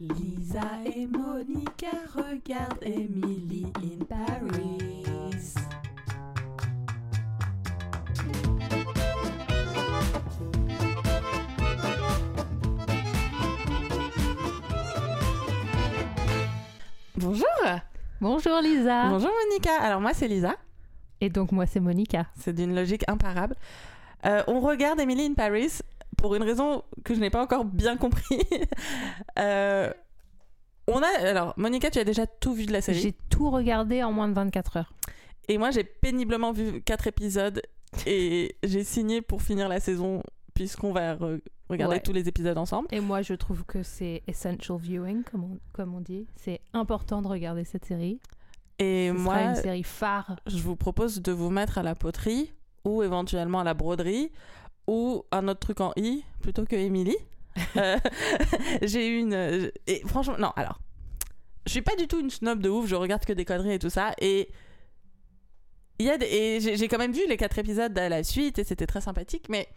Lisa et Monica regardent Emily in Paris. Bonjour Bonjour Lisa. Bonjour Monica Alors moi c'est Lisa, Et donc moi c'est Monica. c'est d'une logique imparable. Euh, on regarde Emily in Paris pour une raison que je n'ai pas encore bien compris. Euh, on a... Alors Monica tu as déjà tout vu de la série J'ai tout regardé en moins de 24 heures. Et moi, j'ai péniblement vu quatre épisodes et j'ai signé pour finir la saison puisqu'on va re- regarder Ouais. tous les épisodes ensemble. Et moi je trouve que c'est essential viewing comme on, comme on dit. C'est important de regarder cette série. Et Ce moi, sera une série phare. je vous propose de vous mettre à la poterie ou éventuellement à la broderie ou un autre truc en i plutôt que Emily. Euh, j'ai eu une. Et franchement, non, alors. Je suis pas du tout une snob de ouf, je regarde que des conneries et tout ça. Et. Il y a des- et j'ai j'ai quand même vu les quatre épisodes à la suite et c'était très sympathique, mais.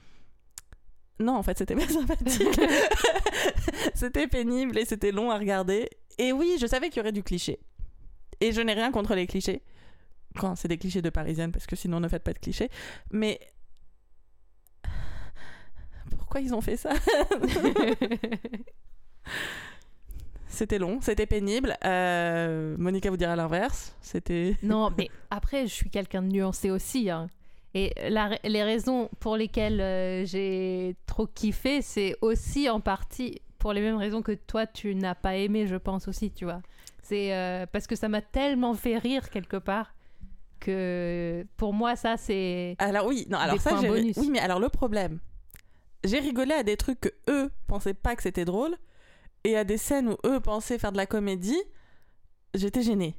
Non, en fait, c'était pas sympathique. c'était pénible et c'était long à regarder. Et oui, je savais qu'il y aurait du cliché. Et je n'ai rien contre les clichés. Quand c'est des clichés de parisienne, parce que sinon ne faites pas de clichés. Mais. Pourquoi ils ont fait ça C'était long, c'était pénible. Euh, Monica vous dira l'inverse. C'était. non, mais après je suis quelqu'un de nuancé aussi. hein. Et la- les raisons pour lesquelles euh, j'ai trop kiffé, c'est aussi en partie pour les mêmes raisons que toi tu n'as pas aimé, je pense aussi, tu vois. C'est euh, parce que ça m'a tellement fait rire quelque part que pour moi ça c'est Alors oui, non, alors Des ça, points j'ai- bonus. oui, mais alors le problème, j'ai rigolé à des trucs que eux pensaient pas que c'était drôle, et à des scènes où eux pensaient faire de la comédie, j'étais gênée.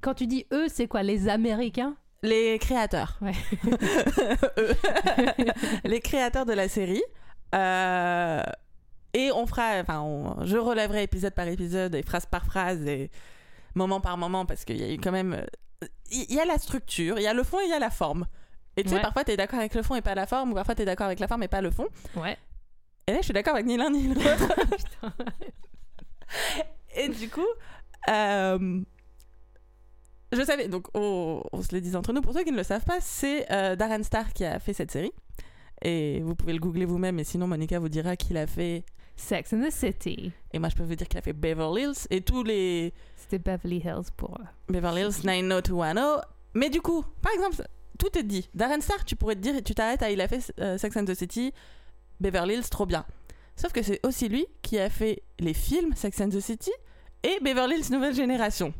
Quand tu dis eux, c'est quoi Les Américains? Les créateurs. Ouais. Les créateurs de la série. Euh, et on fera, enfin, on- je relèverai épisode par épisode et phrase par phrase et moment par moment parce qu'il y a eu quand même. euh, Il y a la structure, il y a le fond et il y a la forme. Et tu sais, Ouais. parfois tu es d'accord avec le fond et pas la forme, ou parfois tu es d'accord avec la forme et pas le fond. Ouais. Et là, je suis d'accord avec ni l'un ni l'autre. Et du coup, euh, je savais, donc on, on se le dit entre nous, pour ceux qui ne le savent pas, c'est euh, Darren Star qui a fait cette série. Et vous pouvez le googler vous-même, et sinon Monica vous dira qu'il a fait. Sex and the City. Et moi je peux vous dire qu'il a fait Beverly Hills et tous les C'était Beverly Hills pour. Beverly Hills 90210. Mais du coup, par exemple, tout est dit. Darren Star, tu pourrais te dire, tu t'arrêtes à il a fait euh, Sex and the City, Beverly Hills, trop bien. Sauf que c'est aussi lui qui a fait les films Sex and the City et Beverly Hills Nouvelle Génération.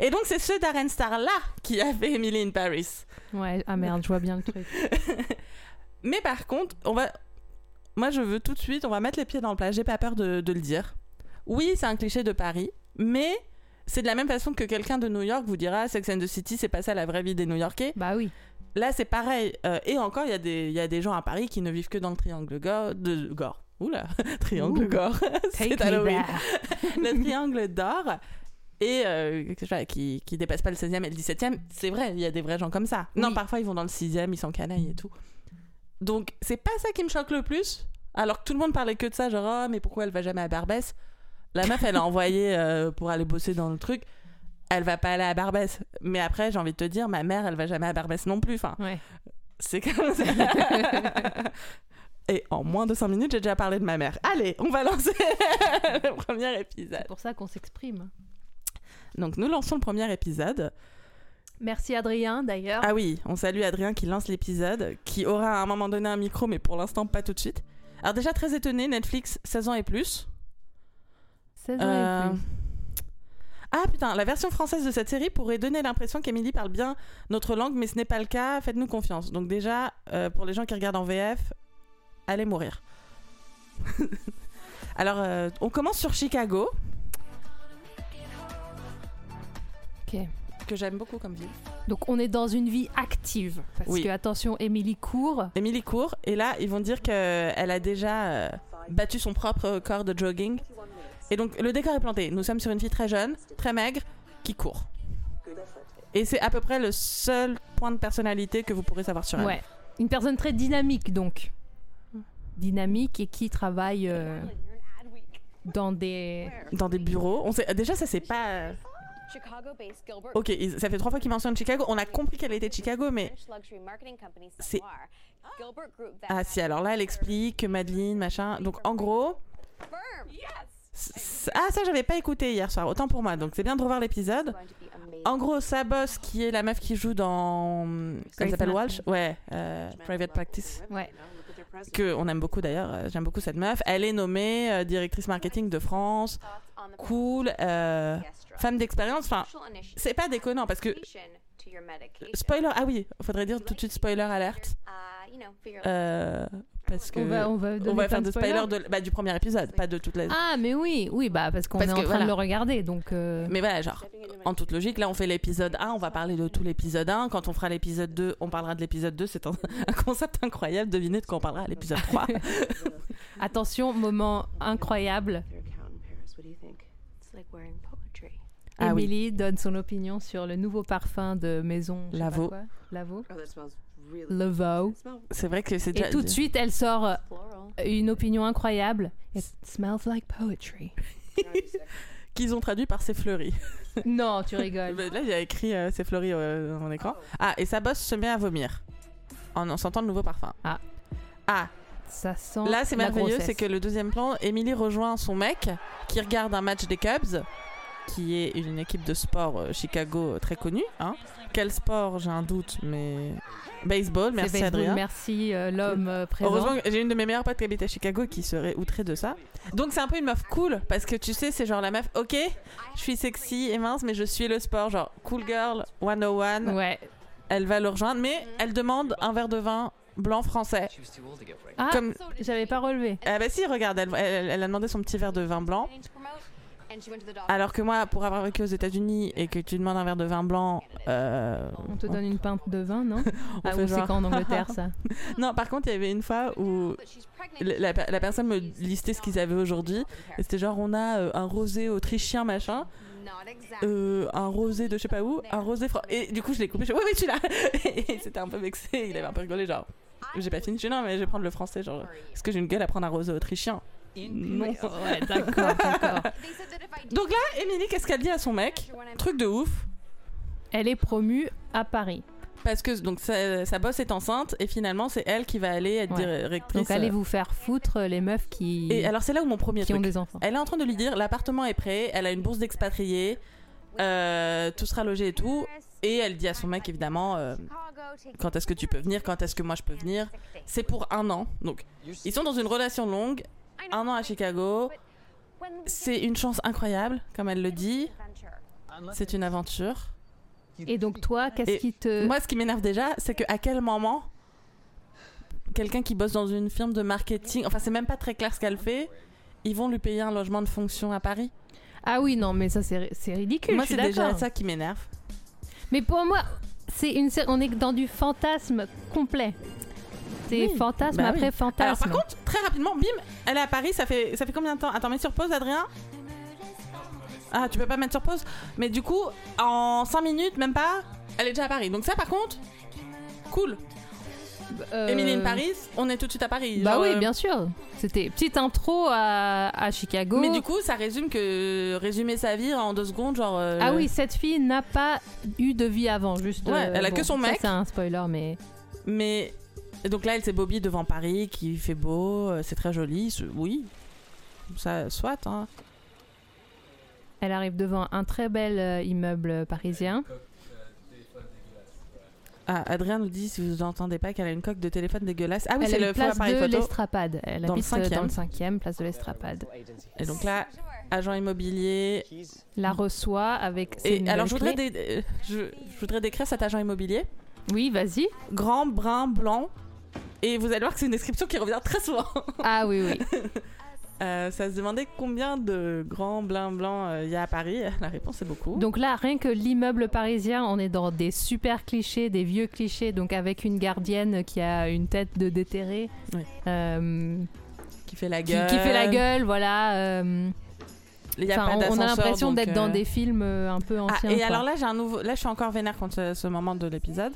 Et donc c'est ce Darren Star là qui a fait Emily in Paris. Ouais, ah merde, je vois bien le truc. Mais par contre, on va. Moi, je veux tout de suite, on va mettre les pieds dans le plat. J'ai pas peur de, de le dire. Oui, c'est un cliché de Paris, mais c'est de la même façon que quelqu'un de New York vous dira Sex and the City, c'est pas ça la vraie vie des New-Yorkais. Bah oui. Là, c'est pareil. Euh, et encore, il y, a des- il y a des gens à Paris qui ne vivent que dans le triangle gore. De, gore. Oula, triangle Ouh. gore. C'est Halloween. le triangle d'or. Et euh, qui, qui dépasse pas le 16e et le 17e. C'est vrai, il y a des vrais gens comme ça. Non, parfois ils vont dans le 6e, ils sont canailles et tout. Donc, c'est pas ça qui me choque le plus. Alors que tout le monde parlait que de ça, genre, oh, mais pourquoi elle va jamais à Barbès? La meuf, elle a envoyé euh, pour aller bosser dans le truc. Elle va pas aller à Barbès. Mais après, j'ai envie de te dire, ma mère, elle va jamais à Barbès non plus. Enfin, Ouais. c'est comme ça. Et en moins de 5 minutes, j'ai déjà parlé de ma mère. Allez, on va lancer le premier épisode. C'est pour ça qu'on s'exprime. Donc nous lançons le premier épisode. Merci Adrien d'ailleurs. Ah oui, on salue Adrien qui lance l'épisode, qui aura à un moment donné un micro, mais pour l'instant pas tout de suite. Alors déjà très étonné, Netflix 16 ans et plus. 16 ans et Euh. Ah putain, la version française de cette série pourrait donner l'impression qu'Emily parle bien notre langue, mais ce n'est pas le cas, faites-nous confiance. Donc déjà, euh, pour les gens qui regardent en VF, allez mourir. Alors, euh, on commence sur Chicago, Ok. que j'aime beaucoup comme ville. Donc on est dans une vie active. Parce Oui. que attention, Émilie court. Emily court, et là, ils vont dire qu'elle a déjà euh, battu son propre record de jogging. Et donc, le décor est planté. Nous sommes sur une fille très jeune, très maigre, qui court. Et c'est à peu près le seul point de personnalité que vous pourrez savoir sur elle. Ouais. Une personne très dynamique donc. Dynamique et qui travaille euh, dans des. dans des bureaux. On sait, déjà, ça c'est pas. Gilbert Ok, ça fait trois fois qu'ils mentionnent Chicago. On a compris qu'elle était de Chicago, mais c'est- ah si. Alors là, elle explique que Madeleine, machin. Donc en gros, ah ça j'avais pas écouté hier soir. Autant pour moi. Donc c'est bien de revoir l'épisode. En gros, sa boss, qui est la meuf qui joue dans. Elle s'appelle. Walsh? Ouais, euh, Private Practice. Ouais. Que on aime beaucoup d'ailleurs. euh, J'aime beaucoup cette meuf. Elle est nommée euh, directrice marketing de France. Cool. euh, femme d'expérience. Enfin, c'est pas déconnant parce que. Spoiler. Ah oui, faudrait dire tout de suite spoiler alerte. Uh, Euh, parce que. On va, on va, on donner va plein faire de spoilers de, bah, du premier épisode, pas de toutes les. Ah, mais oui, oui, bah parce qu'on est en train voilà. de le regarder, donc. euh, Mais voilà, genre, en toute logique, là on fait l'épisode 1, on va parler de tout l'épisode 1. Quand on fera l'épisode 2, on parlera de l'épisode 2. C'est un, un concept incroyable. Devinez de quoi on parlera à l'épisode 3. Attention, moment incroyable. Poetry. Ah oui. Emily donne son opinion sur le nouveau parfum de maison. Lavo. Lavo. Oh, Lavo. C'est vrai que c'est déjà. Et tout de suite, elle sort euh, une opinion incroyable. It smells like poetry. Qu'ils ont traduit par c'est fleuri. non, tu rigoles. Là, il y a écrit euh, c'est fleuri euh, dans mon écran. Ah, et sa boss se met à vomir en, en sentant le nouveau parfum. Ah. Ah, Ça sent. là c'est merveilleux, c'est que le deuxième plan, Emily rejoint son mec qui regarde un match des Cubs, qui est une équipe de sport euh, Chicago très connue. Hein. Quel sport, j'ai un doute, mais baseball. Merci baseball, Adrien. Merci euh, l'homme euh, présent. Heureusement que j'ai une de mes meilleures potes qui habite à Chicago qui serait outrée de ça. Donc c'est un peu une meuf cool parce que tu sais, c'est genre la meuf, ok, je suis sexy et mince, mais je suis le sport, genre cool girl 101. Ouais. Elle va le rejoindre, mais elle demande un verre de vin blanc français. Ah, Comme j'avais pas relevé. ah bah si, regarde, elle, elle- elle a demandé son petit verre de vin blanc. To promote, and she went to the doctor. Alors que moi, pour avoir vécu aux États-Unis et que tu demandes un verre de vin blanc, euh, On te donne une pinte de vin, non Ah, fait ou c'est en Angleterre ça non. Par contre, il y avait une fois où But she's pregnant. la, la- la personne me listait ce qu'ils avaient aujourd'hui. Et c'était genre, on a euh, un rosé autrichien, machin. Euh, un rosé de je sais pas où, un rosé froid. Et du coup, je l'ai coupé. Je oui, oui, tu l'as. Et c'était un peu vexé. Il avait un peu rigolé, genre. J'ai pas fini. Je dis, non, mais je vais prendre le français, genre. Est-ce que j'ai une gueule à prendre un rosé autrichien Non. Ouais, d'accord, d'accord. Donc là, Émilie, qu'est-ce qu'elle dit à son mec Truc de ouf. Elle est promue à Paris. Parce que donc sa, sa boss est enceinte et finalement c'est elle qui va aller être Ouais. directrice. Donc allez vous faire foutre les meufs qui, Et alors c'est là où mon premier qui ont truc. des enfants. Elle est en train de lui dire l'appartement est prêt, elle a une bourse d'expatrié, euh, tout sera logé et tout. Et elle dit à son mec évidemment euh, quand est-ce que tu peux venir, quand est-ce que moi je peux venir. C'est pour un an. Donc ils sont dans une relation longue, un an à Chicago. C'est une chance incroyable, comme elle le dit. C'est une aventure. Et donc toi, qu'est-ce qui te... Moi, ce qui m'énerve déjà, c'est que à quel moment quelqu'un qui bosse dans une firme de marketing, enfin, c'est même pas très clair ce qu'elle fait, ils vont lui payer un logement de fonction à Paris? Ah oui, non, mais ça c'est ridicule. moi, c'est déjà ça qui m'énerve. Mais pour moi, c'est une on est dans du fantasme complet. C'est Oui, fantasme bah après oui. fantasme. Alors, par contre, très rapidement, bim, elle est à Paris. Ça fait, ça fait combien de temps? Attends, mets sur pause, Adrien? Ah, tu peux pas mettre sur pause. Mais du coup, en 5 minutes, même pas, elle est déjà à Paris. Donc, ça, par contre, cool. Euh, Emily in Paris, on est tout de suite à Paris. Bah Genre, oui, euh, bien sûr. C'était petite intro à, à Chicago. Mais du coup, ça résume que résumer sa vie en deux secondes, genre. euh, Ah oui, cette fille n'a pas eu de vie avant, juste. Ouais, euh, elle a que son mec. C'est un spoiler, mais Mais et donc là, elle s'est Bobby devant Paris, qui fait beau, euh, c'est très joli. Oui, ça soit. Hein. elle arrive devant un très bel euh, immeuble parisien. Ah, Adrien nous dit si vous n'entendez pas qu'elle a une coque de téléphone dégueulasse. Ah oui, c'est le place de l'Estrapade. Elle Dans le habite euh, dans le cinquième, place de l'Estrapade. Et donc là, agent immobilier. La reçoit avec ses Et alors, je nouvelles voudrais, clés. dé- je, je voudrais décrire cet agent immobilier. Oui, vas-y. Grand, brun, blanc. Et vous allez voir que c'est une description qui revient très souvent. Ah oui, oui. Euh, ça se demandait combien de grands, blancs, blancs euh, il y a à Paris. La réponse est beaucoup. Donc là, rien que l'immeuble parisien, on est dans des super clichés, des vieux clichés, donc avec une gardienne qui a une tête de déterré, Oui. euh, qui fait la gueule. qui fait la gueule, voilà. Il y a enfin, pas on, a l'impression d'être dans des films un peu Ah, anciens. et quoi. alors là, j'ai un nouveau. Là, je suis encore vénère contre ce, ce moment de l'épisode.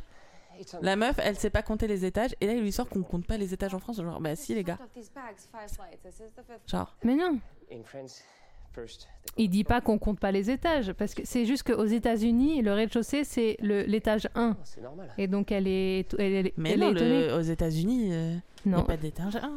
La meuf, elle sait pas compter les étages. Et là, il lui sort qu'on compte pas les étages en France. Genre, bah si, les gars. Genre. Mais non. Il dit pas qu'on compte pas les étages, parce que c'est juste qu'aux États-Unis, le rez-de-chaussée, c'est le- l'étage 1. Oh, c'est normal. Et donc, elle est, elle, Mais elle non, est étonnée. le- aux États-Unis, euh, il n'y a Non, pas d'étage. Ah.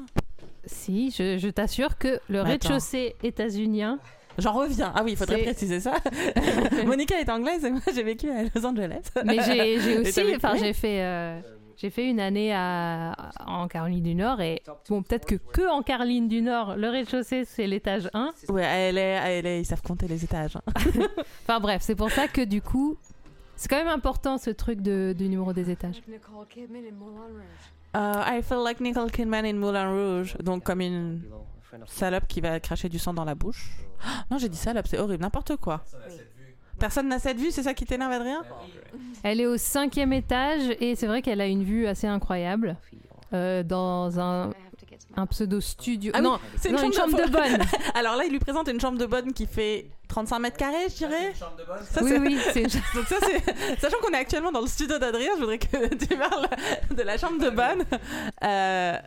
si, je, je t'assure que le rez-de-chaussée états-unien, J'en reviens. Ah oui, il faudrait préciser ça. Monica est anglaise et moi j'ai vécu à Los Angeles. mais j'ai aussi, enfin, j'ai fait, euh, j'ai fait une année à, en Caroline du Nord et bon, peut-être que que en Caroline du Nord, le rez-de-chaussée c'est l'étage 1. Ouais, elle est, elle est, ils savent compter les étages. hein. Enfin bref, c'est pour ça que du coup, c'est quand même important ce truc de, du numéro des étages. Nicole Kidman in Moulin Rouge. Euh, I feel like Nicole Kidman in Moulin Rouge. Donc comme une Salope qui va cracher du sang dans la bouche. Ah, Non, j'ai dit salope, c'est horrible, n'importe quoi. Personne n'a cette vue, c'est ça qui t'énerve, Adrien Elle est au cinquième étage et c'est vrai qu'elle a une vue assez incroyable euh, dans un, pseudo studio. Ah oui, non, c'est une chambre de bonne. Alors là, il lui présente une chambre de bonne qui fait 35 mètres carrés, je dirais. Ça, oui, oui, c'est une Donc ça, c'est... Sachant qu'on est actuellement dans le studio d'Adrien, je voudrais que tu parles de la chambre de bonne. Euh,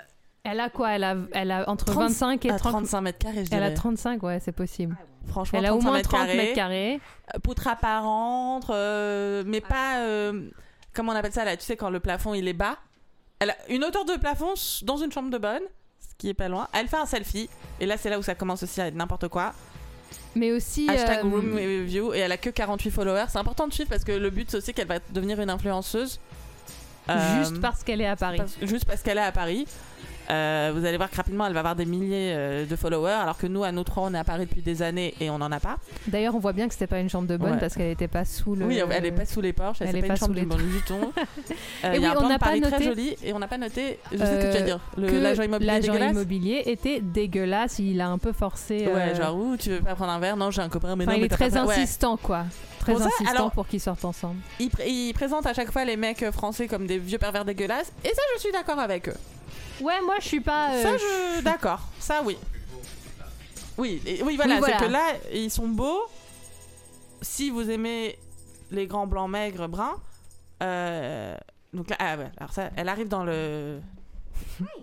Elle a quoi? Elle a, elle a entre 30 25 et à 30. 35 mètres carrés, je Elle a dirais. 35, ouais, c'est possible. Franchement, Elle a au 35 moins mètres 30 carrés. mètres carrés. Euh, Poutre apparente, euh, mais pas... euh, comment on appelle ça, là? Tu sais, quand le plafond, il est bas. Elle a une hauteur de plafond dans une chambre de bonne, ce qui est pas loin. Elle fait un selfie. Et là, c'est là où ça commence aussi à être n'importe quoi. Mais aussi. Hashtag euh, room review. Et elle a que 48 followers. C'est important de suivre parce que le but, c'est aussi qu'elle va devenir une influenceuse. Juste Euh, parce qu'elle est à Paris. Parce- juste parce qu'elle est à Paris. Euh, vous allez voir que rapidement, elle va avoir des milliers euh, de followers, alors que nous, à nous trois, on est à Paris depuis des années et on n'en a pas. D'ailleurs, on voit bien que c'était pas une chambre de bonne Ouais. parce qu'elle était pas sous le. Oui, elle est pas sous les porches, elle, elle c'est est pas pas une chambre sous du les bon Vuitton. Euh, Et Il y a oui, un on de n'a pas Paris très noté- joli et on n'a pas noté. Je sais ce que tu vas Euh, dire. L'agent immobilier immobilier était dégueulasse. Il a un peu forcé. Ouais, genre, ouh, tu veux pas prendre un verre? Non, j'ai un copain, mais non, il mais est très insistant, quoi. Très Pour ça, insistant alors- pour qu'ils sortent ensemble. Il, pr- il présente à chaque fois les mecs français comme des vieux pervers dégueulasses, et ça, je suis d'accord avec eux. Ouais, moi, je suis pas. euh, Ça, je-. D'accord, ça, oui. Oui, et- oui, voilà, Oui, voilà. c'est que là, ils sont beaux. Si vous aimez les grands blancs maigres bruns, euh, donc là, ah ouais, alors ça, elle arrive dans le.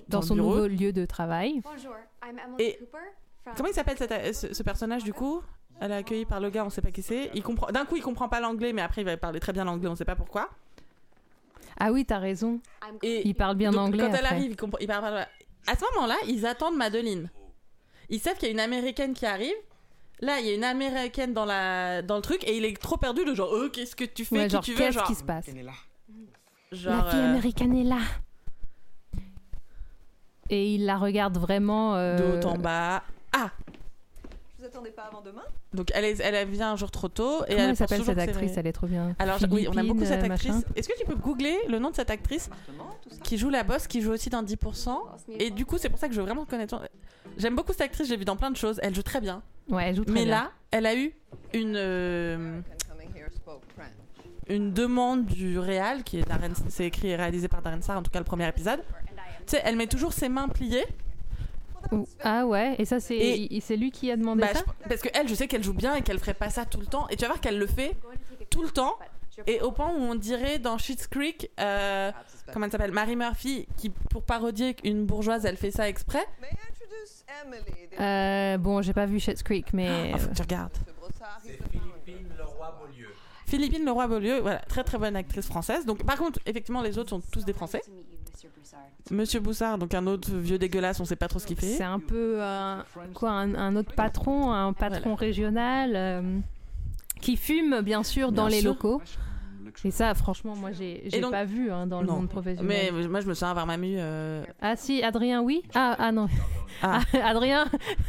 dans le son bureau. nouveau lieu de travail. Bonjour, I'm Emily Et- Cooper from. Comment il s'appelle ce, ce personnage du coup? Elle est accueillie par le gars, on sait pas qui c'est. Il comprend. D'un coup, il comprend pas l'anglais, mais après, il va parler très bien l'anglais, on sait pas pourquoi. Ah oui, t'as raison. Et Il parle bien donc, anglais. Quand elle après. arrive, il comprend. il parle pas- À ce moment-là, ils attendent Madeline. Ils savent qu'il y a une américaine qui arrive. Là, il y a une américaine dans, la... dans le truc et il est trop perdu de genre, oh, qu'est-ce que tu fais Ouais, qui genre, tu veux qu'est-ce qui se passe genre, La fille euh, américaine est là. Et il la regarde vraiment. euh, de haut en bas. Ah attendez pas avant demain Donc elle, est, elle vient un jour trop tôt et Comment elle elle s'appelle cette actrice. Elle est trop bien. Alors oui, on aime beaucoup cette euh, actrice. Est-ce que tu peux googler le nom de cette actrice qui joue la boss, qui joue aussi dans 10% Et du coup, c'est pour ça que je veux vraiment connaître. J'aime beaucoup cette actrice, j'ai vu dans plein de choses. Elle joue très bien. Ouais, elle joue très Mais bien. là, elle a eu une, euh, une demande du réal, qui est Darren, c'est écrit et réalisé par Darren Star, en tout cas le premier épisode. Tu sais, elle met toujours ses mains pliées. Ah ouais, et ça c'est c'est lui qui a demandé Bah, ça je- parce que elle, je sais qu'elle joue bien et qu'elle ferait pas ça tout le temps. Et tu vas voir qu'elle le fait tout le temps. Et au point où on dirait dans Schitt's Creek, euh, comment elle s'appelle Mary Murphy, qui pour parodier une bourgeoise, elle fait ça exprès. May I introduce Emily? the- Euh, bon, j'ai pas vu Schitt's Creek, mais Ah, faut que tu regardes. The founder. Philippine Leroy-Beaulieu, voilà, très très bonne actrice française. Donc par contre, effectivement, les autres sont tous des Français. Monsieur Boussard, donc un autre vieux dégueulasse, on sait pas trop ce qu'il fait. c'est un peu un, quoi un, un autre patron, un patron régional euh, qui fume bien sûr dans les locaux. Et ça, franchement, moi j'ai donc- pas vu hein, dans le Non. monde professionnel. Mais moi, je me souviens avoir même eu. euh, Ah si, Adrien, oui. Ah ah non. Ah. Adrien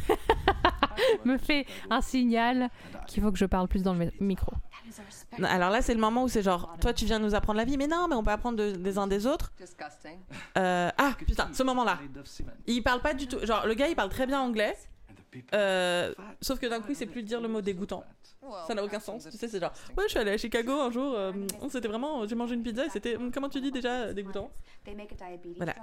me fait un signal qu'il faut que je parle plus dans le mi- micro. Alors là, c'est le moment où c'est genre, toi, tu viens nous apprendre la vie, mais non, mais on peut apprendre de- des uns des autres. Euh, ah putain, ce moment-là. Il parle pas du tout. Genre, le gars, il parle très bien anglais. Euh, sauf que d'un coup, il sait plus dire le mot dégoûtant. Ça n'a aucun sens. Tu sais, c'est genre, ouais, je suis allée à Chicago un jour. euh, c'était vraiment, j'ai mangé une pizza et c'était, hum, comment tu dis déjà, dégoûtant? Voilà.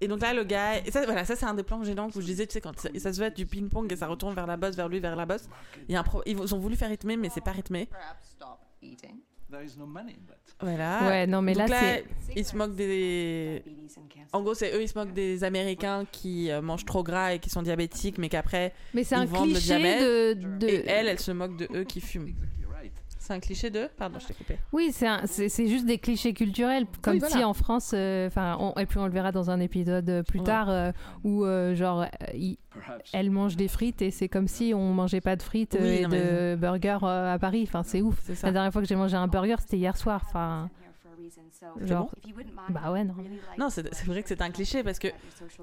Et donc là, le gars, et ça, voilà, ça c'est un des plans gênants que je disais, tu sais, quand ça, ça se être du ping-pong et ça retourne vers la bosse, vers lui, vers la bosse. Il y a un pro- ils ont voulu faire rythmer, mais c'est pas rythmé. Voilà. Ouais, non, mais Donc là, là, c'est. ils se moquent des. En gros, c'est eux, ils se moquent des Américains qui euh, mangent trop gras et qui sont diabétiques, mais qu'après. Mais c'est ils un vendent le cliché diabète, de. de- Et elle, elle se moque de eux qui fument. C'est un cliché d'eux Pardon, je t'ai coupé. Oui, c'est juste des clichés culturels, comme voilà. si en France, euh, enfin, et puis on le verra dans un épisode euh, plus Ouais. tard, euh, où euh, genre, il- elle mange des frites et c'est comme si on mangeait pas de frites Oui, et non, mais- de burgers euh, à Paris. Enfin, c'est ouf. La dernière fois que j'ai mangé un burger, c'était hier soir. Enfin, genre, bah ouais, non. Non, c'est c'est vrai que c'est un cliché parce que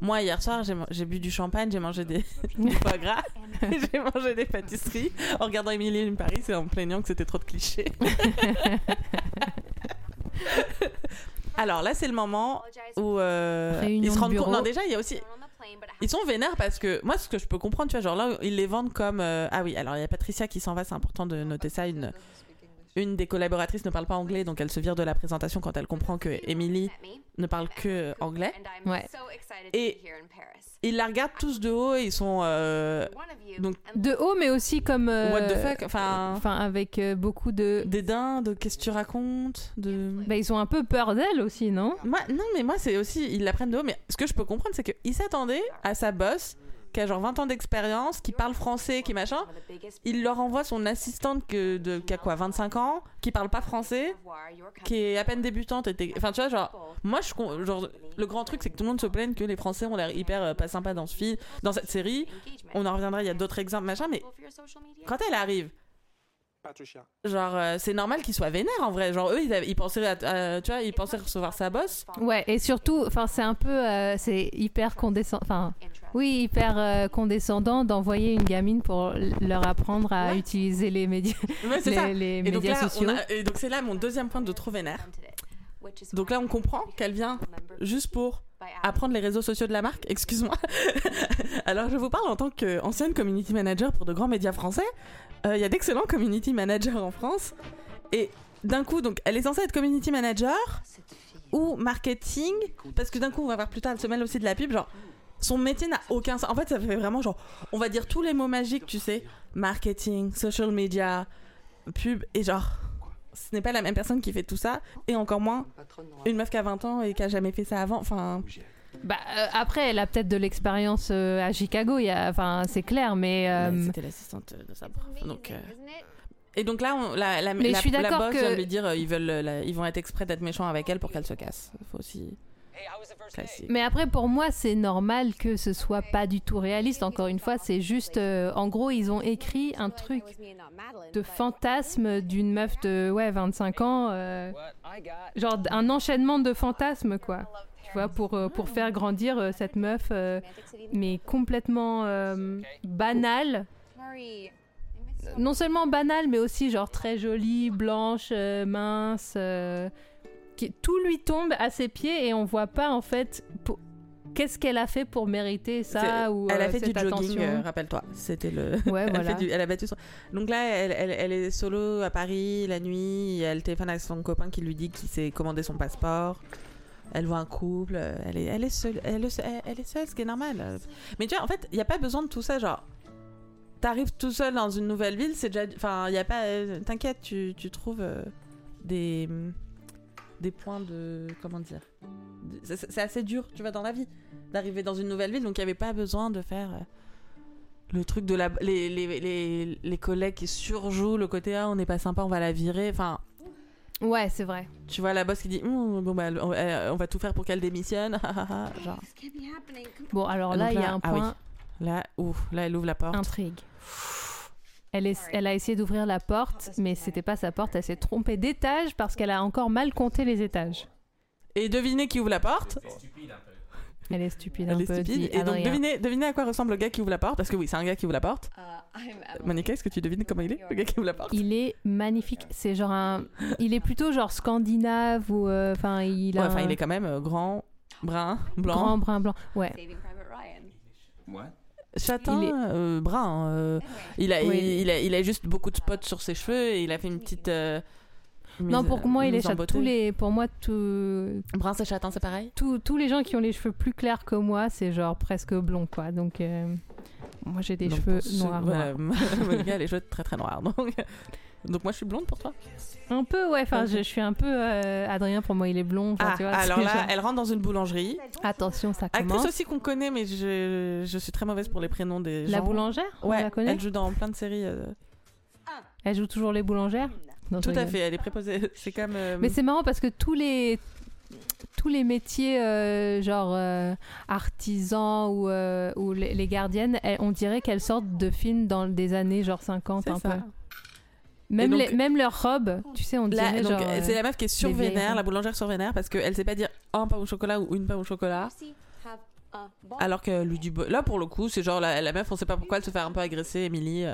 moi, hier soir, j'ai bu du champagne, j'ai mangé des, du foie gras, j'ai mangé des pâtisseries en regardant Emily in Paris et en me plaignant que c'était trop de clichés. Alors là, c'est le moment où euh, ils se de rendent compte. Non, déjà, il y a aussi. Ils sont vénères parce que moi, ce que je peux comprendre, tu vois, genre là, ils les vendent comme. euh, Ah oui, alors il y a Patricia qui s'en va, c'est important de noter ça. Une, une des collaboratrices ne parle pas anglais, donc elle se vire de la présentation quand elle comprend que Emily ne parle que anglais. Ouais. Et ils la regardent tous de haut et ils sont. euh, donc, De haut, mais aussi comme. euh, what the fuck? Enfin. Enfin, avec euh, beaucoup de. Dédain, de qu'est-ce que tu racontes? De... Bah, ils ont un peu peur d'elle aussi, non? Moi, non, mais moi, c'est aussi. Ils la prennent de haut, mais ce que je peux comprendre, c'est qu'ils s'attendaient à sa boss, qui a genre 20 ans d'expérience, qui parle français, qui machin. Il leur envoie son assistante que de, qui a quoi, 25 ans, qui parle pas français, qui est à peine débutante. Enfin, tu vois, genre, moi, je, genre, le grand truc, c'est que tout le monde se plaigne que les Français ont l'air hyper euh, pas dans ce film, dans cette série. On en reviendra, il y a d'autres exemples, machin, mais quand elle arrive, Patricia. genre, euh, c'est normal qu'ils soient vénères en vrai. Genre, eux, ils, avaient- ils pensaient, à- à- tu vois, ils pensaient recevoir sa boss. Ouais, et surtout, enfin, c'est un peu, euh, c'est hyper condescendant, enfin, oui, hyper euh, condescendant d'envoyer une gamine pour leur apprendre à Ouais. utiliser les médias, Ouais, c'est ça. les, les Et donc, médias là, sociaux. on a- et donc c'est là mon deuxième point de trop vénère. Donc là, on comprend qu'elle vient juste pour apprendre les réseaux sociaux de la marque. Excuse-moi. Alors, je vous parle en tant qu'ancienne community manager pour de grands médias français. Euh, Il y a d'excellents community managers en France. Et d'un coup, donc, elle est censée être community manager ou marketing. Parce que d'un coup, on va voir plus tard, elle se mêle aussi de la pub. Genre, son métier n'a aucun sens. En fait, ça fait vraiment genre, on va dire tous les mots magiques, tu sais. Marketing, social media, pub. Et genre, ce n'est pas la même personne qui fait tout ça. Et encore moins une meuf qui a 20 ans et qui a jamais fait ça avant. Enfin, Bah, euh, après, elle a peut-être de l'expérience euh, à Chicago, il y a, enfin, c'est clair, mais. euh, c'était l'assistante de sa prof. Donc, euh, Et donc là, on, la, la, Mais la, je suis la d'accord boss que- vient de lui dire euh, ils, veulent, la- ils vont être exprès d'être méchants avec elle pour qu'elle se casse. Faut aussi. Classique. Mais après, pour moi, c'est normal que ce soit pas du tout réaliste. Encore une fois, c'est juste. euh, en gros, ils ont écrit un truc de fantasme d'une meuf de ouais, 25 ans. euh, genre un enchaînement de fantasmes, quoi. Tu vois, pour, euh, pour faire grandir euh, cette meuf, euh, mais complètement euh, banale. Non seulement banale, mais aussi genre très jolie, blanche, euh, mince. qui, tout lui tombe à ses pieds et on voit pas en fait pour- qu'est-ce qu'elle a fait pour mériter ça ou elle a fait du jogging, euh, rappelle-toi. C'était le. Ouais, Elle, voilà. fait du- elle a battu son... Donc là, elle, elle, elle est solo à Paris la nuit. Elle téléphone avec son copain qui lui dit qu'il s'est commandé son passeport. Elle voit un couple. euh, Elle est, seule. Elle, est- seule, ce qui est normal. euh. Mais tu vois, en fait, il n'y a pas besoin de tout ça. Genre, t'arrives tout seul dans une nouvelle ville, c'est déjà. Enfin, il y a pas. euh, T'inquiète, tu, trouves des des points de comment dire. C'est assez dur, tu vois, dans la vie d'arriver dans une nouvelle ville. Donc il n'y avait pas besoin de faire. le truc de la les, les, les, les collègues qui surjouent le côté ah on n'est pas sympa on va la virer enfin Ouais, c'est vrai. tu vois la boss qui dit Hum, bon bah on, va tout faire pour qu'elle démissionne genre Bon, alors là, il y a un ah oui. point là ouf là elle ouvre la porte intrigue. Elle, est, elle a essayé d'ouvrir la porte, mais c'était pas sa porte. Elle s'est trompée d'étage parce qu'elle a encore mal compté les étages. et devinez qui ouvre la porte? Elle est stupide elle un est peu. stupide dit et donc devinez, devinez à quoi ressemble le gars qui ouvre la porte parce que oui c'est un gars qui ouvre la porte Uh, Monica est-ce que tu devines comment il est le gars qui ouvre la porte? Il est magnifique. C'est genre un. Il est plutôt genre scandinave ou. euh, Enfin, il a. Enfin il est quand même euh, grand brun blanc grand brun blanc. Ouais. What? châtain Il est- euh, brun euh, il a, Oui. il, il a il a juste beaucoup de spots sur ses cheveux et il a fait une petite euh, Non, pour moi, il est. Tous les, pour moi, tout, brun c'est châtain c'est pareil tous- tous les gens qui ont les cheveux plus clairs que moi, c'est genre presque blond, quoi. Donc, euh, moi, j'ai des Donc, cheveux noirs. voilà. Monica a les cheveux très très noirs donc Donc moi je suis blonde pour toi. Un peu, ouais. Enfin, je, je suis un peu euh, Adrien pour moi, il est blond. Ah, tu vois, alors là, genre- elle rentre dans une boulangerie. attention, ça Actrice commence. aussi qu'on connaît, mais je, je suis très mauvaise pour les prénoms des La gens. boulangère, on Ouais, la connaît. elle joue dans plein de séries. euh, Elle joue toujours les boulangères? Non, Tout à fait, elle est préposée. C'est comme. euh, Mais c'est marrant parce que tous les tous les métiers euh, genre euh, artisans ou, euh, ou les, les gardiennes, elles- on dirait qu'elles sortent de films dans des années genre 50 c'est un ça. peu. Même, donc- les, même leurs robes, tu sais, on dirait donc, genre... c'est la meuf qui est sur les vieilles vénère, robes. la boulangère sur vénère, parce qu'elle sait pas dire un pain au chocolat ou une pain au chocolat. Alors que lui du là pour le coup c'est genre la, la meuf on sait pas pourquoi elle se fait un peu agresser Emily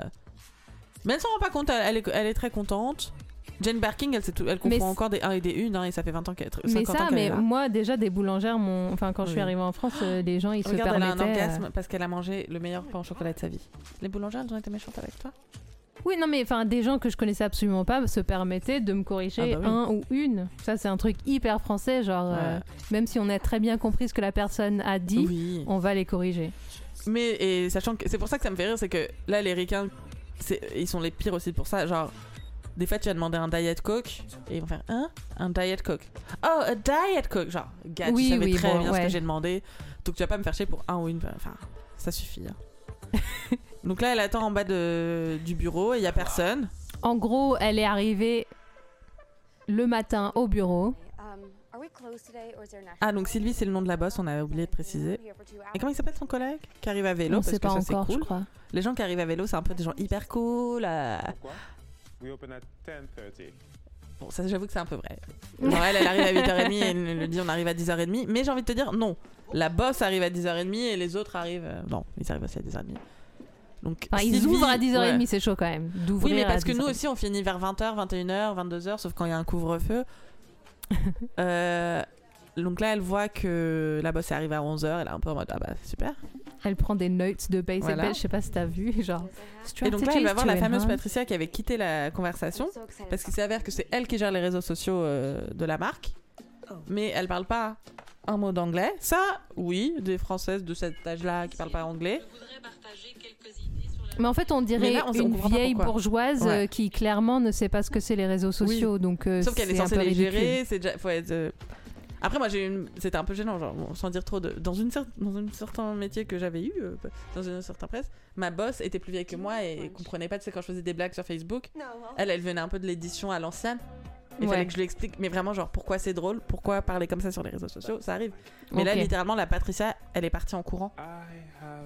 mais elle s'en rend pas compte elle, elle est, elle est très contente Jane Birkin elle, elle comprend encore des 1 et des 1 hein, et ça fait 20 ans qu'elle 50 mais ça, mais est moi déjà des boulangères, mon... enfin quand je suis arrivée en France, euh, les gens ils se Regarde elle a un permettaient. euh, orgasme parce qu'elle a mangé le meilleur pain au chocolat de sa vie les boulangères elles ont été méchantes avec toi? Oui, non, mais enfin, des gens que je connaissais absolument pas se permettaient de me corriger Ah bah oui. un ou une. Ça, c'est un truc hyper français, genre, euh, même si on a très bien compris ce que la personne a dit, oui on va les corriger. mais et sachant que c'est pour ça que ça me fait rire c'est que là les ricains ils sont les pires aussi pour ça genre des fois tu vas demander un diet coke et ils vont faire hein? Un diet coke. Oh a diet coke! Genre gars Oui, tu savais oui, très bon, bien ce que j'ai demandé. Donc tu vas pas me faire chier pour un ou une enfin ça suffit hein. donc là elle attend en bas de, du bureau et il y a personne. En gros, elle est arrivée le matin au bureau. ah donc Sylvie c'est le nom de la boss on a oublié de préciser. Et comment il s'appelle son collègue qui arrive à vélo? On parce sait que pas ça encore, je crois. les gens qui arrivent à vélo c'est un peu des gens hyper cool euh, Pourquoi? We open at 10:30. Bon, ça, j'avoue que c'est un peu vrai. Elle, elle arrive à 8h30 et elle nous dit on arrive à 10h30. Mais j'ai envie de te dire, non. La boss arrive à 10h30 et les autres arrivent. euh, Non, ils arrivent aussi à 10h30. Donc, Enfin, ils Sylvie- ouvrent à 10h30, ouais. c'est chaud quand même. d'ouvrir Oui, mais à parce que nous 10h30. aussi, on finit vers 20h, 21h, 22h, sauf quand il y a un couvre-feu. Euh, donc là, elle voit que la boss est arrivée à 11h. Elle est un peu en mode Ah bah super. Elle prend des notes de base Voilà. je sais pas si t'as vu, genre. Et donc là, elle va voir la fameuse enhance. Patricia qui avait quitté la conversation. Parce qu'il s'avère que c'est elle qui gère les réseaux sociaux euh, de la marque. Mais elle parle pas un mot d'anglais. Ça, oui, des Françaises de cet âge-là qui parlent pas anglais. Mais en fait, on dirait là, on- une vieille bourgeoise Ouais. euh, qui clairement ne sait pas ce que c'est les réseaux sociaux. Donc, euh, Sauf qu'elle est censée les gérer. C'est déjà, faut être, euh, Après, moi, j'ai eu une... c'était un peu gênant, genre, bon, sans dire trop de. Dans, une cer- dans un certain métier que j'avais eu, euh, dans une certaine presse, ma boss était plus vieille que moi et comprenait pas, tu sais, quand je faisais des blagues sur Facebook, elle, elle venait un peu de l'édition à l'ancienne. Il Ouais. fallait que je lui explique, mais vraiment, genre, pourquoi c'est drôle, pourquoi parler comme ça sur les réseaux sociaux, ça arrive. Mais là, littéralement, la Patricia, elle est partie en courant.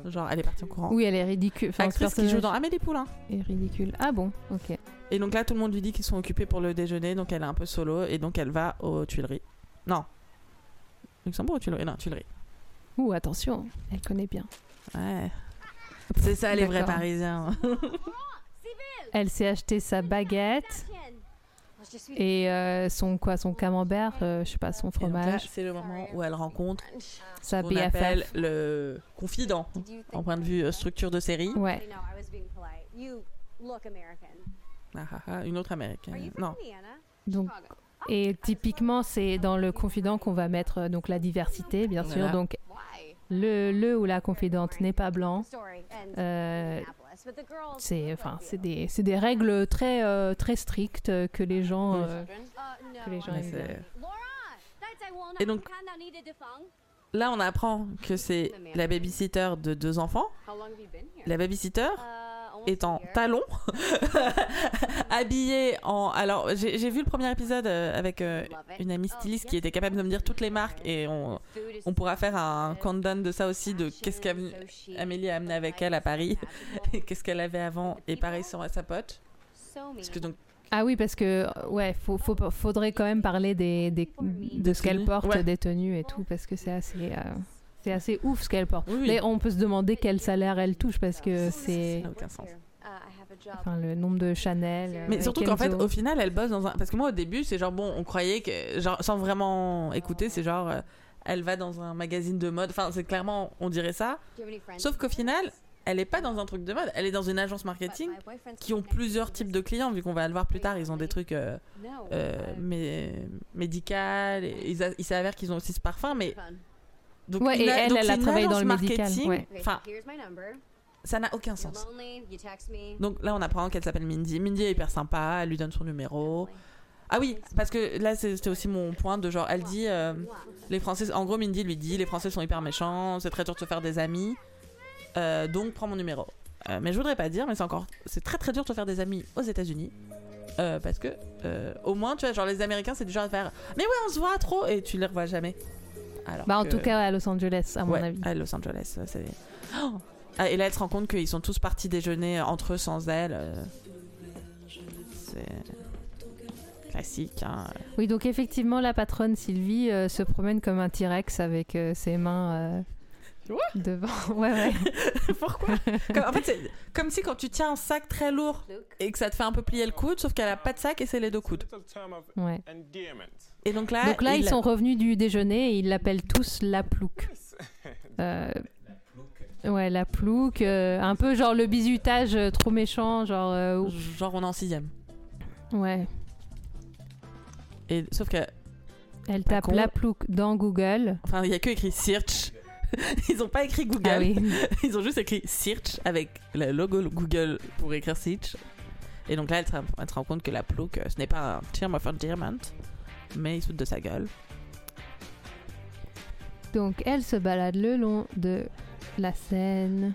Genre, elle est partie en courant. Oui, elle est ridicule. Enfin, ce Actrice qui joue dans Amélie Poulain. est ridicule. Ah bon, ok. Et donc là, tout le monde lui dit qu'ils sont occupés pour le déjeuner, donc elle est un peu solo, et donc elle va aux Tuileries. Non. Luxembourg ou Tuileries Non, Tuileries. Ouh, attention, elle connaît bien. Ouais. C'est ça, les vrais. Parisiens. Elle s'est acheté sa baguette et euh, son quoi, son camembert, euh, je sais pas, son fromage, c'est le moment où elle rencontre sa ce qu'on appelle BFF. le confident, en point de vue euh, structure de série. Ouais. Ah, ah, ah, une autre américaine. Non. Donc et typiquement, c'est dans le confident qu'on va mettre euh, donc la diversité, bien sûr. Voilà. Donc le le ou la confidente n'est pas blanc. Euh, c'est enfin c'est des c'est des règles très euh, très strictes que les gens euh, que les gens Ouais, aiment bien. c'est- Et donc- Là, on apprend que c'est la babysitter de deux enfants. La babysitter est en talons, habillée en. Alors, j'ai vu le premier épisode euh, avec euh, une amie styliste qui était capable de me dire toutes les marques et on, on pourra faire un countdown de ça aussi de qu'est-ce qu'Amélie a amené avec elle à Paris. et qu'est-ce qu'elle avait avant et pareil sur sa pote. Parce que donc Ah oui, parce que euh, ouais, faut, faut, faudrait quand même parler des, des- de ce qu'elle porte, Ouais. des tenues et tout, parce que c'est assez, euh, c'est assez ouf ce qu'elle porte. Oui, oui. Mais on peut se demander quel salaire elle touche, parce que c'est ça n'a aucun sens. enfin, le nombre de Chanel. euh, Mais surtout qu'en fait, au final, elle bosse dans un. Parce que moi, au début, c'est genre, bon, on croyait que. Genre, sans vraiment écouter, c'est genre. euh, elle va dans un magazine de mode. Enfin, c'est clairement, on dirait ça. Sauf qu'au final, elle est pas dans un truc de mode. Elle est dans une agence marketing qui ont plusieurs types de clients, vu qu'on va le voir plus tard. Ils ont des trucs euh, euh, mais, médicales. et ils a- il s'avère qu'ils ont aussi ce parfum, mais. Donc, Ouais, une et elle, donc elle a travaillé dans le médical, marketing. ouais. Enfin, Ça n'a aucun sens. lonely, you text me. Donc là, on apprend qu'elle s'appelle Mindy. Mindy est hyper sympa, elle lui donne son numéro. Ah oui, parce que là, c'était aussi mon point de genre, elle dit, euh, les Français, en gros, Mindy lui dit, les Français sont hyper méchants, c'est très dur de se faire des amis, euh, donc prends mon numéro. Euh, mais je voudrais pas dire, mais c'est encore, c'est très très dur de se faire des amis aux États-Unis. Euh, parce que, euh, au moins, tu vois, genre les Américains, c'est du genre à faire, mais ouais, on se voit trop, et tu les revois jamais. Alors Bah, en que- tout cas, à Los Angeles, à mon ouais, avis. à Los Angeles, c'est. Oh Ah, et là, elle se rend compte qu'ils sont tous partis déjeuner entre eux sans elle. euh, C'est classique. Hein. Oui, donc effectivement, la patronne Sylvie euh, se promène comme un T-Rex avec euh, ses mains euh, devant. Ouais, ouais. Pourquoi? Comme- En fait, c'est comme si quand tu tiens un sac très lourd et que ça te fait un peu plier le coude, sauf qu'elle a pas de sac et c'est les deux coudes. Little term of ouais. Et donc là, Donc là, il ils sont revenus du déjeuner et ils l'appellent tous la plouc. Euh, ouais, la plouc. euh, un peu genre le bizutage euh, trop méchant, genre. euh, genre on est en sixième. ouais. Et sauf que, Elle tape con. la plouc dans Google. enfin, il y a que écrit search. Ils ont pas écrit Google. Ah oui. Ils ont juste écrit search avec le logo Google pour écrire search. Et donc là, elle se, rend- compte que la plouc, euh, ce n'est pas un term of endearment, mais il se fout de sa gueule. Donc elle se balade le long de la scène.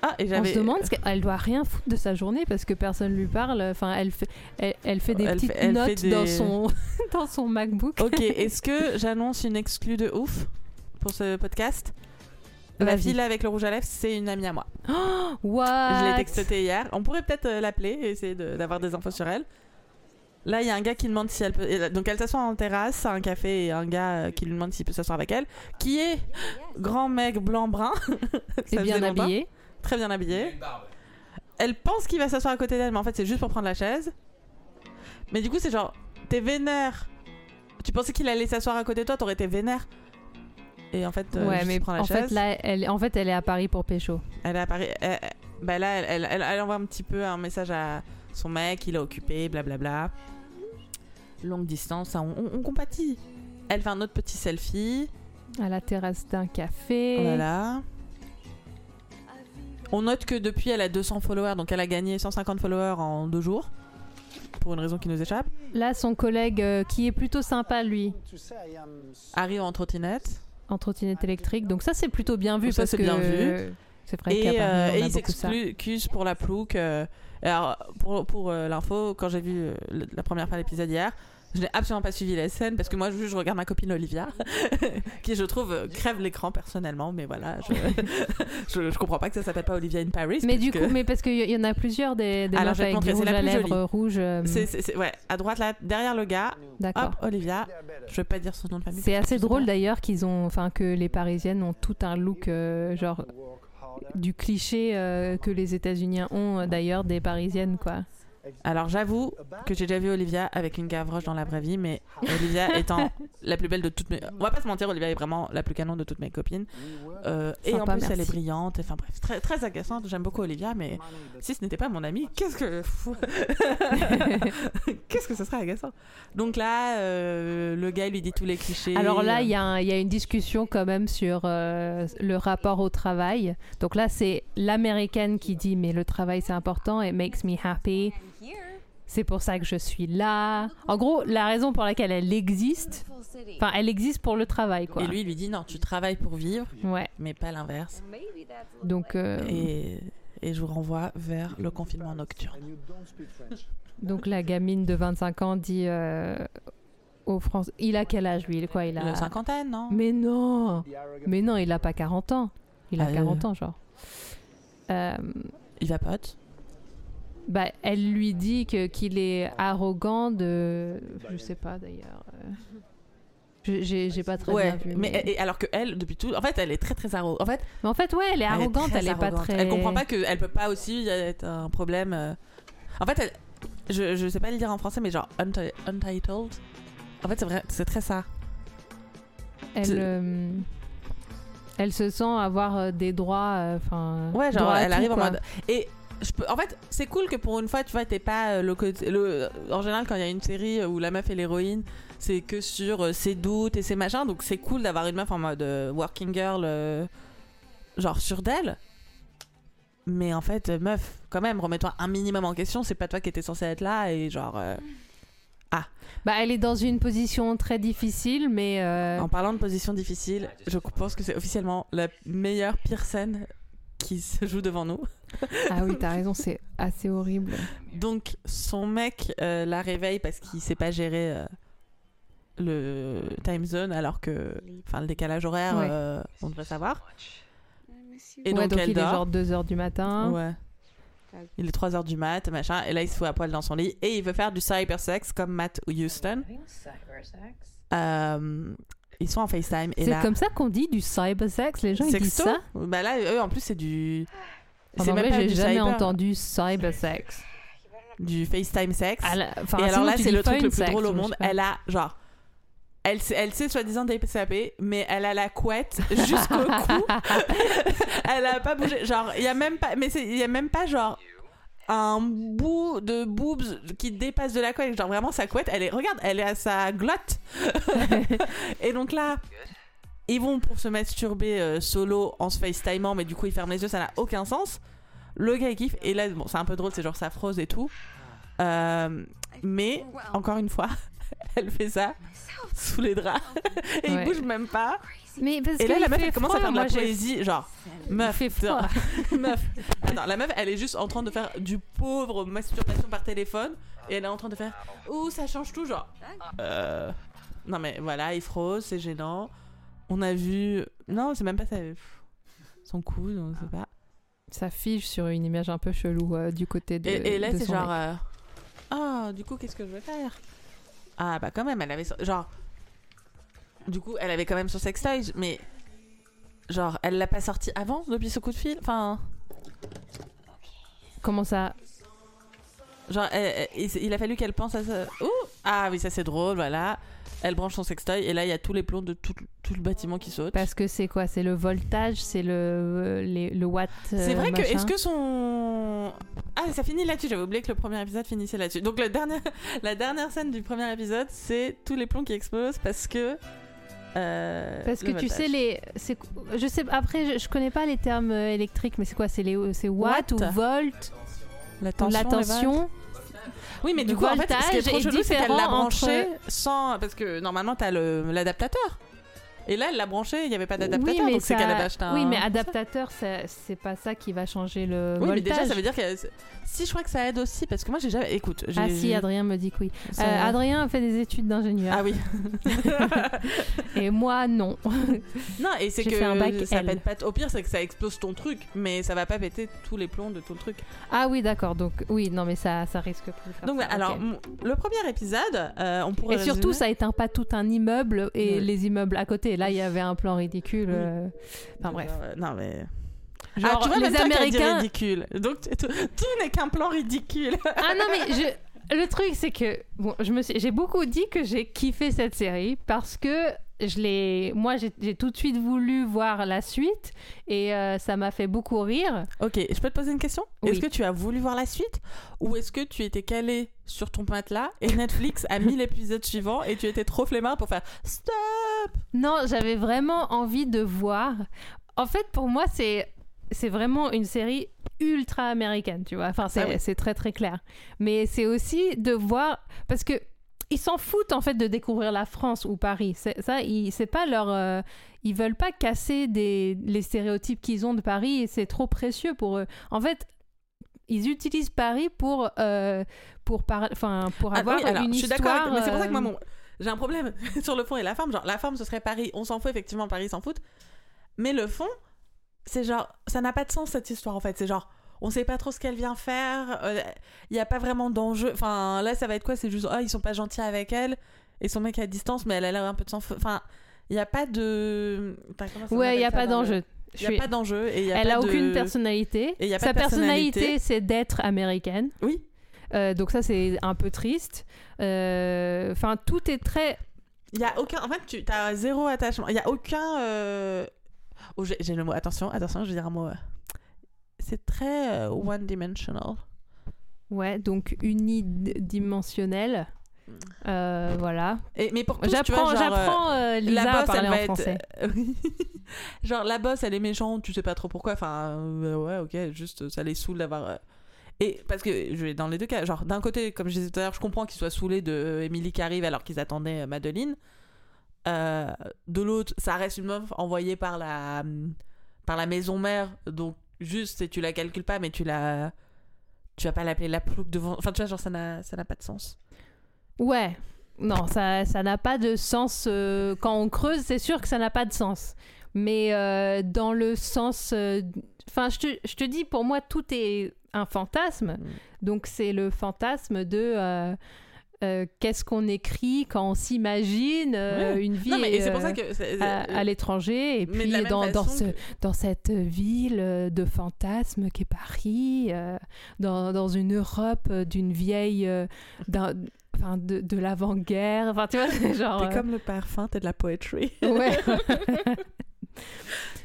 Ah, et On se demande, ce qu'elle doit rien foutre de sa journée parce que personne lui parle. Enfin, elle fait, elle, elle fait des Elle petites fait- notes des- dans son dans son MacBook. Ok, est-ce que j'annonce une exclue de ouf pour ce podcast? La fille là avec le rouge à lèvres, c'est une amie à moi. What? Je l'ai textée hier. On pourrait peut-être euh, l'appeler et essayer de- d'avoir des infos sur elle. Là, il y a un gars qui demande si elle peut. Donc, elle s'assoit en terrasse à un café et un gars euh, qui lui demande s'il peut s'asseoir avec elle, qui est grand mec blanc-brun. Et bien habillée. Très bien habillé. Elle pense qu'il va s'asseoir à côté d'elle, mais en fait, c'est juste pour prendre la chaise. Mais du coup, c'est genre, t'es vénère. Tu pensais qu'il allait s'asseoir à côté de toi, t'aurais été vénère. Et en fait, euh, ouais, juste mais prend la en chaise. fait là, elle, en fait, elle est à Paris pour pécho. Elle est à Paris. elle- bah là, elle, elle- elle- elle envoie un petit peu un message à son mec, il est occupé, blablabla. Longue distance, hein, on, on- on compatit. Elle fait un autre petit selfie. À la terrasse d'un café. Voilà. On note que depuis, elle a 200 followers, donc elle a gagné 150 followers en deux jours. Pour une raison qui nous échappe. Là, son collègue, euh, qui est plutôt sympa, lui, Arrive en trottinette. en trottinette électrique. Donc ça, c'est plutôt bien vu Ça, parce c'est que bien vu. C'est vrai qu'à Et, euh, et pour la plouc. euh, alors, pour, pour euh, l'info, quand j'ai vu euh, la première fois l'épisode hier, je n'ai absolument pas suivi la scène parce que moi, je, je regarde ma copine Olivia, qui je trouve euh, crève l'écran personnellement, mais voilà, je, je, je comprends pas que ça s'appelle pas Olivia in Paris. Mais du que coup, mais parce qu'il y y en a plusieurs des, des Alors, je vais avec la à lèvres rouges. euh, c'est, ouais, à droite là, derrière le gars, D'accord. hop, Olivia. Je vais pas dire son nom de famille. C'est assez drôle d'ailleurs qu'ils ont, enfin que les Parisiennes ont tout un look euh, genre du cliché euh, que les États-Unis ont euh, d'ailleurs des Parisiennes quoi. Alors j'avoue que j'ai déjà vu Olivia avec une gavroche dans la vraie vie, mais Olivia étant la plus belle de toutes mes... On va pas se mentir, Olivia est vraiment la plus canon de toutes mes copines. Euh, et en plus elle est brillante, enfin bref, très, très agaçante. J'aime beaucoup Olivia, mais si ce n'était pas mon amie, qu'est-ce que... qu'est-ce que ce serait agaçant? Donc là, euh, le gars lui dit tous les clichés. Alors là, euh, il y, a y a une discussion quand même sur euh, le rapport au travail. Donc là, c'est l'américaine qui dit mais le travail c'est important, it makes me happy. C'est pour ça que je suis là. En gros, la raison pour laquelle elle existe, enfin, elle existe pour le travail quoi. Et lui il lui dit non, tu travailles pour vivre, Ouais. mais pas l'inverse. Donc euh, Et, et je vous renvoie vers le confinement nocturne. Donc la gamine de 25 ans dit euh, aux Français... Il a quel âge lui quoi, il a... La cinquantaine, non? Mais non Mais non, il a pas 40 ans. Il a Ah, 40 ans, genre. Euh, Il va pote. Bah, elle lui dit que qu'il est arrogant de... Je sais pas d'ailleurs. euh. J'ai j'ai pas très Ouais, bien vu. mais mais... et- alors que elle, depuis tout, en fait, elle est très très arrogante. En fait, mais en fait, ouais, elle est arrogante, elle est pas très... Elle comprend pas qu'elle peut pas aussi être un problème. euh. En fait, elle, je, je sais pas le dire en français, mais genre unti- untitled. En fait, c'est vrai, c'est très ça. Elle, euh, elle se sent avoir des droits, enfin... Ouais, genre elle tout, arrive en mode. Et je peux, en fait, c'est cool que pour une fois, tu vois, t'es pas euh, le côté. Le, en général, quand il y a une série où la meuf est l'héroïne, c'est que sur euh, ses doutes et ses machins. Donc c'est cool d'avoir une meuf en mode euh, working girl, euh, genre sûre d'elle. Mais en fait, euh, meuf, quand même, remets-toi un minimum en question. C'est pas toi qui étais censé être là et genre. euh, Bah, elle est dans une position très difficile, mais euh, En parlant de position difficile, je pense que c'est officiellement la meilleure pire scène qui se joue devant nous. ah oui, t'as raison, c'est assez horrible. Donc son mec euh, la réveille parce qu'il sait pas gérer euh, le time zone alors que enfin le décalage horaire Ouais. euh, on devrait savoir. Et ouais, donc, donc elle il est dort. genre 2h du matin. Ouais. Il est 3h du mat, machin, et là il se fout à poil dans son lit et il veut faire du cybersex comme Matt Houston. Euh, ils sont en FaceTime et C'est là comme ça qu'on dit du cybersex, les gens ils disent ça Bah là eux en plus c'est du En c'est même j'ai jamais cyber, entendu cybersex. du FaceTime sex. À la- enfin, et alors là, c'est le truc le plus sex, drôle au monde. Elle a, genre, elle, sait- elle soi-disant DPCAP, mais elle a la couette jusqu'au cou. elle a pas bougé. Genre, il y a même pas, mais il y a même pas, genre, un bout de boobs qui dépasse de la couette. Genre, vraiment, sa couette, elle est, regarde, elle est à sa glotte. et donc là, ils vont pour se masturber euh, solo en se FaceTimant, mais du coup, ils ferment les yeux, ça n'a aucun sens. Le gars, il kiffe. Et là, bon, c'est un peu drôle, c'est genre ça frose et tout. Euh, mais, encore une fois, elle fait ça sous les draps. et Ouais. il bouge même pas. Mais parce Et là, la meuf, elle commence à faire de la poésie. Genre, meuf, fait froid. meuf. Attends, la meuf, elle est juste en train de faire du pauvre masturbation par téléphone. Et elle est en train de faire Ouh, ça change tout. Genre, euh, non, mais voilà, il frose, c'est gênant. On a vu. Non, c'est même pas ça. Son coude, on sait pas. Ça fige sur une image un peu chelou euh, du côté de. Et, et là, c'est genre. euh, Ah, du coup, qu'est-ce que je vais faire? Ah, bah, quand même, elle avait. Genre. Du coup, elle avait quand même son sextoy, mais. Genre, elle l'a pas sorti avant, depuis ce coup de fil? Enfin. Comment ça? Genre, elle- elle- il a fallu qu'elle pense à ça. Ouh Ah oui, ça c'est drôle, voilà. Elle branche son sextoy et là il y a tous les plombs de tout, tout le bâtiment qui sautent. Parce que c'est quoi? C'est le voltage? C'est le, euh, les- le watt C'est euh, vrai que machin? est-ce que son ah ça finit là-dessus j'avais oublié que le premier épisode finissait là-dessus. Donc la dernière la dernière scène du premier épisode c'est tous les plombs qui explosent parce que euh, Parce que tu sais les, je sais après je, je connais pas les termes euh, électriques mais c'est quoi? C'est les, c'est watt, Watt. ou volt? La tension, la tension? oui mais du coup en fait ce qui est trop chelou c'est qu'elle l'a branché entre- sans parce que normalement t'as le l'adaptateur et là elle l'a branché il y avait pas d'adaptateur oui, donc c'est qu'elle avait acheté un oui, mais adaptateur, c'est pas ça qui va changer le Oui, mais déjà, ça veut dire que. Si, je crois que ça aide aussi, parce que moi, j'ai jamais. Écoute. Ah si, Adrien me dit que oui. ça- Euh, Adrien a fait des études d'ingénieur. Ah oui. Et moi, non. non, et c'est que fait un bac ça L. pète pas. Au pire, c'est que ça explose ton truc, mais ça va pas péter tous les plombs de tout le truc. ah oui, d'accord. Donc, oui, non, mais ça, ça risque plus faire Donc, ça, alors, le premier épisode, euh, on pourrait. Et surtout, ça éteint pas tout un immeuble et Ouais. les immeubles à côté. Là, il y avait un plan ridicule. Euh, Enfin bref. Euh, non, mais. Genre, ah, tu vois, les même dit Américains. ridicule. Donc, tout n'est qu'un plan ridicule. Ah non, mais je... le truc, c'est que bon, je me j'ai beaucoup dit que j'ai kiffé cette série parce que je l'ai. Moi, j'ai j'ai tout de suite voulu voir la suite et euh, ça m'a fait beaucoup rire. ok, je peux te poser une question? Oui. Est-ce que tu as voulu voir la suite? Ou est-ce que tu étais calé sur ton matelas et Netflix a mis l'épisode suivant et tu étais trop flemmard pour faire stop Non, j'avais vraiment envie de voir. En fait, pour moi, c'est c'est vraiment une série ultra américaine, tu vois. Enfin, c'est Ah oui. c'est très très clair. Mais c'est aussi de voir parce que ils s'en foutent en fait de découvrir la France ou Paris. Ça, c'est pas leur euh, ils veulent pas casser des les stéréotypes qu'ils ont de Paris et c'est trop précieux pour eux. En fait, ils utilisent Paris pour euh, pour enfin pour Ah avoir oui, alors, une je suis histoire. d'accord, mais c'est pour ça que moi, euh, mon- j'ai un problème sur le fond et la forme. Genre, la forme, ce serait Paris, on s'en fout, effectivement, Paris s'en fout. Mais le fond, c'est genre, ça n'a pas de sens cette histoire en fait. C'est genre, on sait pas trop ce qu'elle vient faire, il n'y a pas vraiment d'enjeu. Enfin, là, ça va être quoi? C'est juste, oh, ils sont pas gentils avec elle, et son mec est à distance, mais elle a l'air un peu de s'en. Enfin, il n'y a pas de. Ouais, il y a pas d'enjeu. Il n'y a pas d'enjeu. Elle a de- aucune personnalité. Et il y a Sa personnalité. personnalité, c'est d'être américaine. Oui. Euh, donc ça, c'est un peu triste. Euh, Enfin, tout est très... Il y a aucun. En fait, tu as zéro attachement. Il y a aucun. euh, Oh, j'ai le mot. Attention, attention, je vais dire un mot. C'est très one-dimensional. Ouais, donc unidimensionnel. Euh, voilà. Et, mais pour J'apprends, j'apprends euh, Lisa la à boss, parler elle en va français. être. Genre, la boss, elle est méchante, tu sais pas trop pourquoi. Enfin, euh, ouais, ok, juste ça les saoule d'avoir. Et parce que je vais dans les deux cas, genre d'un côté, comme je disais tout à l'heure, je comprends qu'ils soient saoulés de Emily qui arrive alors qu'ils attendaient euh, Madeline. Euh, de l'autre, ça reste une meuf envoyée par la par la maison mère, donc juste tu la calcules pas, mais tu la tu vas pas l'appeler la plouc devant. Enfin, tu vois, genre ça n'a pas de sens. Ouais. Non, ça ça n'a pas de sens. euh, quand on creuse, c'est sûr que ça n'a pas de sens. Mais dans le sens... Enfin, je te dis, pour moi, tout est un fantasme. Mm. Donc, c'est le fantasme de... euh, euh, Qu'est-ce qu'on écrit quand on s'imagine euh, une vie non, mais et c'est pour ça que c'est- à, l'étranger et mais puis dans, dans, façon ce, que- dans cette ville de fantasmes qu'est Paris, dans, dans une Europe d'une vieille, enfin de, de l'avant-guerre, enfin tu vois, c'est genre... T'es comme le parfum, t'es de la poetry. Ouais.